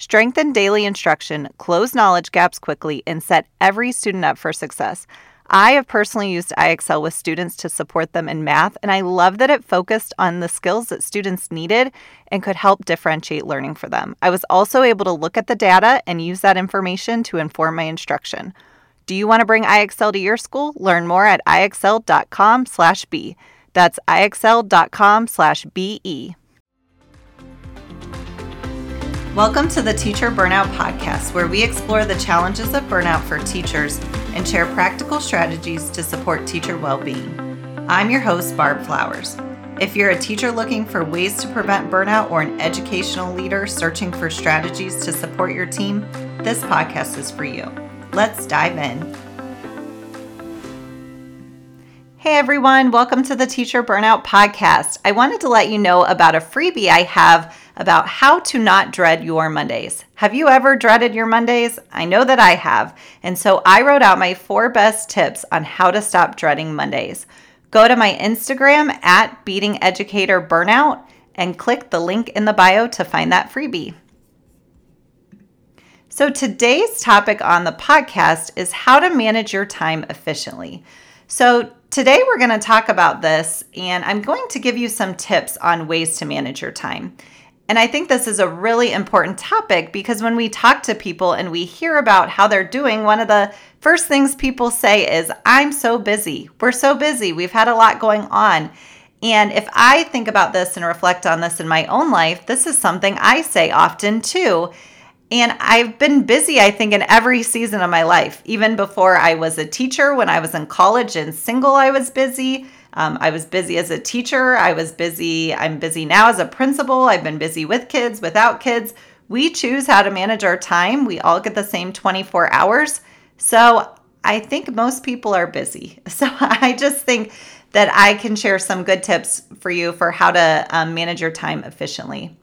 Strengthen daily instruction, close knowledge gaps quickly, and set every student up for success. I have personally used IXL with students to support them in math, and I love that it focused on the skills that students needed and could help differentiate learning for them. I was also able to look at the data and use that information to inform my instruction. Do you want to bring IXL to your school? Learn more at ixl.com/be. That's ixl.com/be. Welcome to the Teacher Burnout Podcast, where we explore the challenges of burnout for teachers and share practical strategies to support teacher well being. I'm your host, Barb Flowers. If you're a teacher looking for ways to prevent burnout or an educational leader searching for strategies to support your team, this podcast is for you. Let's dive in. Hey everyone, welcome to the Teacher Burnout Podcast. I wanted to let you know about a freebie I have about how to not dread your Mondays. Have you ever dreaded your Mondays? I know that I have. And so I wrote out my four best tips on how to stop dreading Mondays. Go to my Instagram at Beating Educator Burnout and click the link in the bio to find that freebie. So, today's topic on the podcast is how to manage your time efficiently. So, today we're going to talk about this, and I'm going to give you some tips on ways to manage your time. And I think this is a really important topic because when we talk to people and we hear about how they're doing, one of the first things people say is, I'm so busy. We're so busy. We've had a lot going on. And if I think about this and reflect on this in my own life, this is something I say often too. And I've been busy, I think, in every season of my life. Even before I was a teacher, when I was in college and single, I was busy. Um, I was busy as a teacher. I was busy. I'm busy now as a principal. I've been busy with kids, without kids. We choose how to manage our time. We all get the same 24 hours. So I think most people are busy. So I just think that I can share some good tips for you for how to um, manage your time efficiently.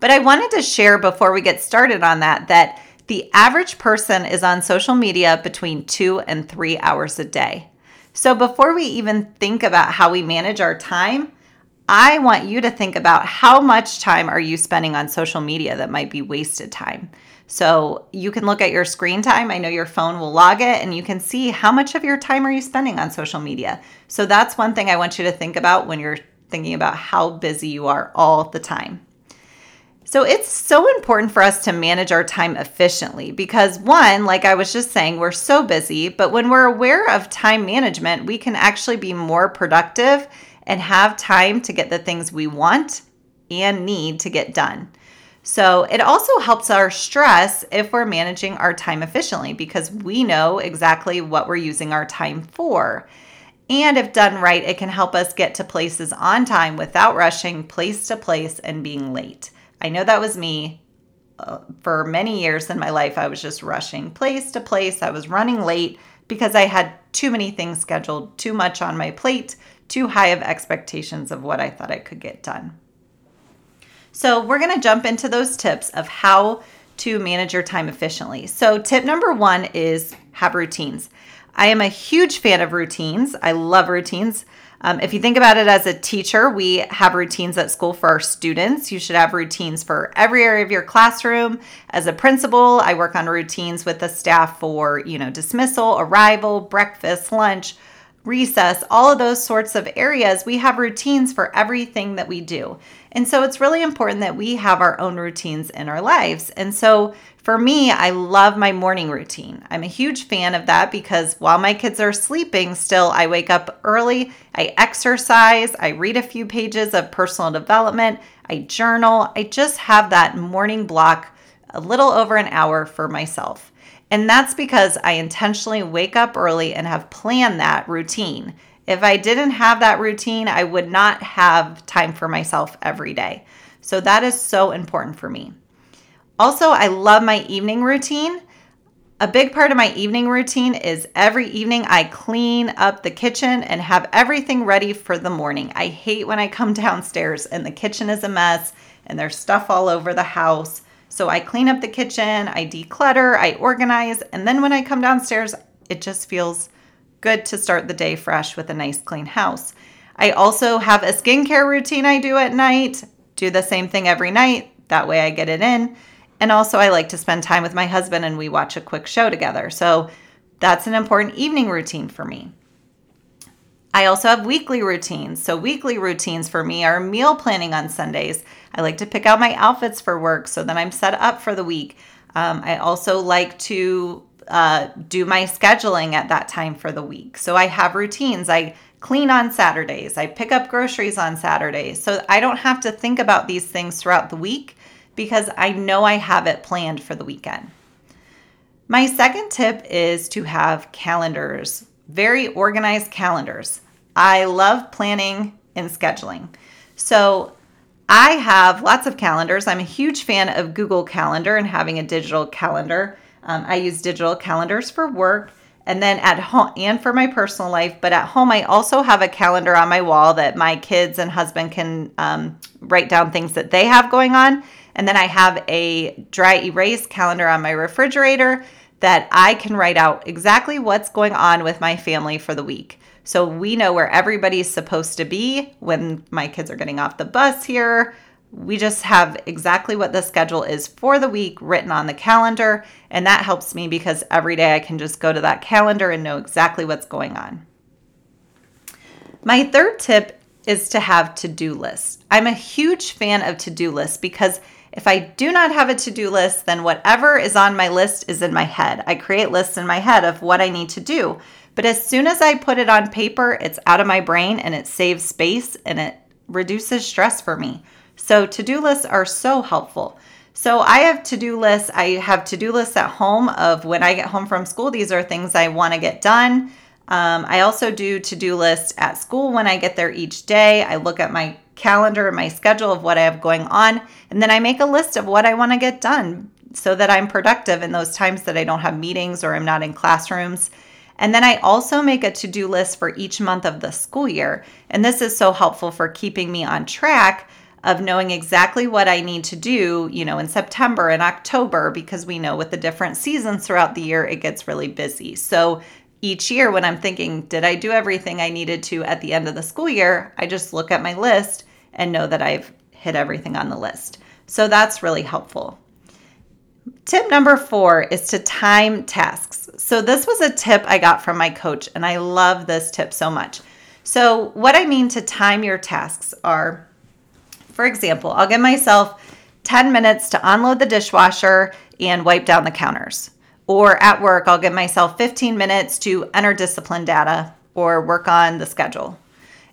But I wanted to share before we get started on that that the average person is on social media between two and three hours a day. So before we even think about how we manage our time, I want you to think about how much time are you spending on social media that might be wasted time. So you can look at your screen time. I know your phone will log it and you can see how much of your time are you spending on social media. So that's one thing I want you to think about when you're thinking about how busy you are all the time. So it's so important for us to manage our time efficiently because, one, like I was just saying, we're so busy, but when we're aware of time management, we can actually be more productive and have time to get the things we want and need to get done. So it also helps our stress if we're managing our time efficiently because we know exactly what we're using our time for. And if done right, it can help us get to places on time without rushing place to place and being late. I know that was me. Uh, for many years in my life, I was just rushing place to place. I was running late because I had too many things scheduled, too much on my plate, too high of expectations of what I thought I could get done. So, we're going to jump into those tips of how to manage your time efficiently. So, tip number one is have routines. I am a huge fan of routines. I love routines. Um, if you think about it as a teacher, we have routines at school for our students. You should have routines for every area of your classroom. As a principal, I work on routines with the staff for, you know, dismissal, arrival, breakfast, lunch, recess, all of those sorts of areas. We have routines for everything that we do. And so it's really important that we have our own routines in our lives. And so for me, I love my morning routine. I'm a huge fan of that because while my kids are sleeping, still I wake up early, I exercise, I read a few pages of personal development, I journal. I just have that morning block a little over an hour for myself. And that's because I intentionally wake up early and have planned that routine. If I didn't have that routine, I would not have time for myself every day. So that is so important for me. Also, I love my evening routine. A big part of my evening routine is every evening I clean up the kitchen and have everything ready for the morning. I hate when I come downstairs and the kitchen is a mess and there's stuff all over the house. So I clean up the kitchen, I declutter, I organize, and then when I come downstairs, it just feels good to start the day fresh with a nice clean house. I also have a skincare routine I do at night, do the same thing every night. That way I get it in. And also, I like to spend time with my husband and we watch a quick show together. So that's an important evening routine for me. I also have weekly routines. So, weekly routines for me are meal planning on Sundays. I like to pick out my outfits for work so that I'm set up for the week. Um, I also like to uh, do my scheduling at that time for the week. So, I have routines. I clean on Saturdays, I pick up groceries on Saturdays. So, I don't have to think about these things throughout the week because I know I have it planned for the weekend. My second tip is to have calendars, very organized calendars. I love planning and scheduling. So I have lots of calendars. I'm a huge fan of Google Calendar and having a digital calendar. Um, I use digital calendars for work and then at home and for my personal life. But at home, I also have a calendar on my wall that my kids and husband can um, write down things that they have going on. And then I have a dry erase calendar on my refrigerator that I can write out exactly what's going on with my family for the week. So we know where everybody's supposed to be when my kids are getting off the bus here. We just have exactly what the schedule is for the week written on the calendar. And that helps me because every day I can just go to that calendar and know exactly what's going on. My third tip is to have to do lists. I'm a huge fan of to do lists because if I do not have a to do list, then whatever is on my list is in my head. I create lists in my head of what I need to do. But as soon as I put it on paper, it's out of my brain and it saves space and it reduces stress for me. So to do lists are so helpful. So I have to do lists. I have to do lists at home of when I get home from school, these are things I want to get done. Um, I also do to do lists at school when I get there each day. I look at my calendar and my schedule of what I have going on, and then I make a list of what I want to get done so that I'm productive in those times that I don't have meetings or I'm not in classrooms. And then I also make a to do list for each month of the school year. And this is so helpful for keeping me on track of knowing exactly what I need to do, you know, in September and October, because we know with the different seasons throughout the year, it gets really busy. So each year when I'm thinking, did I do everything I needed to at the end of the school year? I just look at my list and know that I've hit everything on the list. So that's really helpful. Tip number four is to time tasks. So, this was a tip I got from my coach, and I love this tip so much. So, what I mean to time your tasks are, for example, I'll give myself 10 minutes to unload the dishwasher and wipe down the counters. Or at work, I'll give myself 15 minutes to enter discipline data or work on the schedule.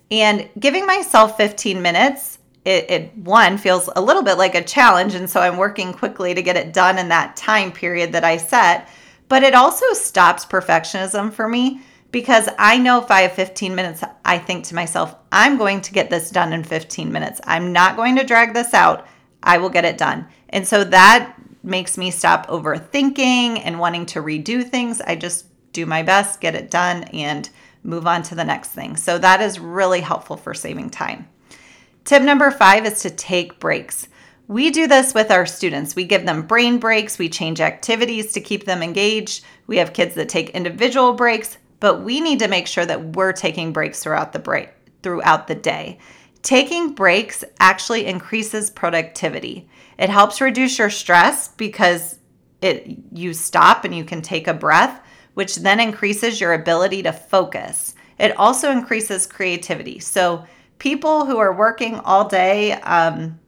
And giving myself 15 minutes, it, it, one feels a little bit like a challenge. And so I'm working quickly to get it done in that time period that I set. But it also stops perfectionism for me because I know if I have 15 minutes, I think to myself, I'm going to get this done in 15 minutes. I'm not going to drag this out. I will get it done. And so that makes me stop overthinking and wanting to redo things. I just do my best, get it done, and move on to the next thing. So that is really helpful for saving time. Tip number five is to take breaks. We do this with our students. We give them brain breaks, we change activities to keep them engaged. We have kids that take individual breaks, but we need to make sure that we're taking breaks throughout the break throughout the day. Taking breaks actually increases productivity. It helps reduce your stress because it you stop and you can take a breath, which then increases your ability to focus. It also increases creativity. So people who are working all day, um,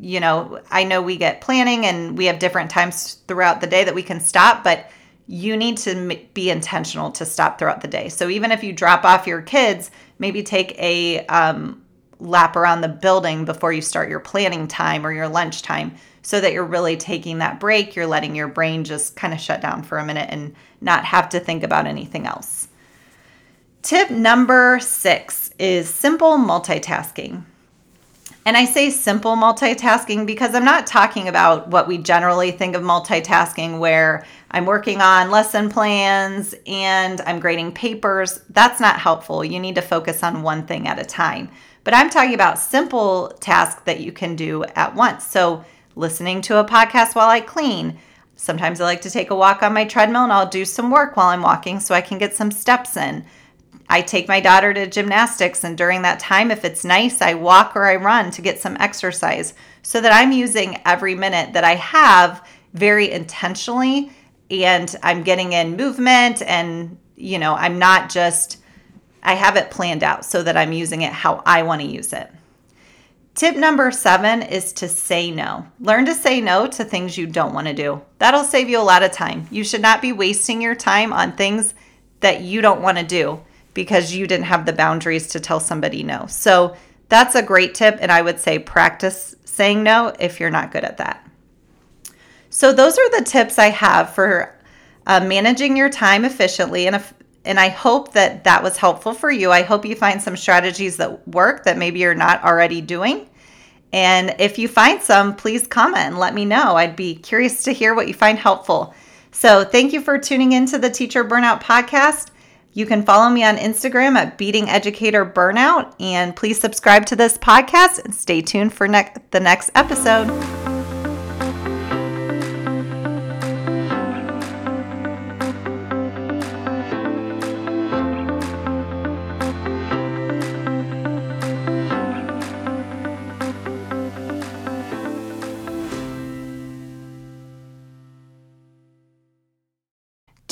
you know, I know we get planning and we have different times throughout the day that we can stop, but you need to be intentional to stop throughout the day. So even if you drop off your kids, maybe take a um, lap around the building before you start your planning time or your lunch time so that you're really taking that break. You're letting your brain just kind of shut down for a minute and not have to think about anything else. Tip number six is simple multitasking. And I say simple multitasking because I'm not talking about what we generally think of multitasking, where I'm working on lesson plans and I'm grading papers. That's not helpful. You need to focus on one thing at a time. But I'm talking about simple tasks that you can do at once. So, listening to a podcast while I clean. Sometimes I like to take a walk on my treadmill and I'll do some work while I'm walking so I can get some steps in. I take my daughter to gymnastics, and during that time, if it's nice, I walk or I run to get some exercise so that I'm using every minute that I have very intentionally and I'm getting in movement and, you know, I'm not just, I have it planned out so that I'm using it how I want to use it. Tip number seven is to say no. Learn to say no to things you don't want to do. That'll save you a lot of time. You should not be wasting your time on things that you don't want to do because you didn't have the boundaries to tell somebody no. So that's a great tip. And I would say practice saying no if you're not good at that. So those are the tips I have for uh, managing your time efficiently. And, and I hope that that was helpful for you. I hope you find some strategies that work that maybe you're not already doing. And if you find some, please comment and let me know. I'd be curious to hear what you find helpful. So, thank you for tuning into the Teacher Burnout Podcast. You can follow me on Instagram at Beating Educator Burnout, and please subscribe to this podcast and stay tuned for ne- the next episode.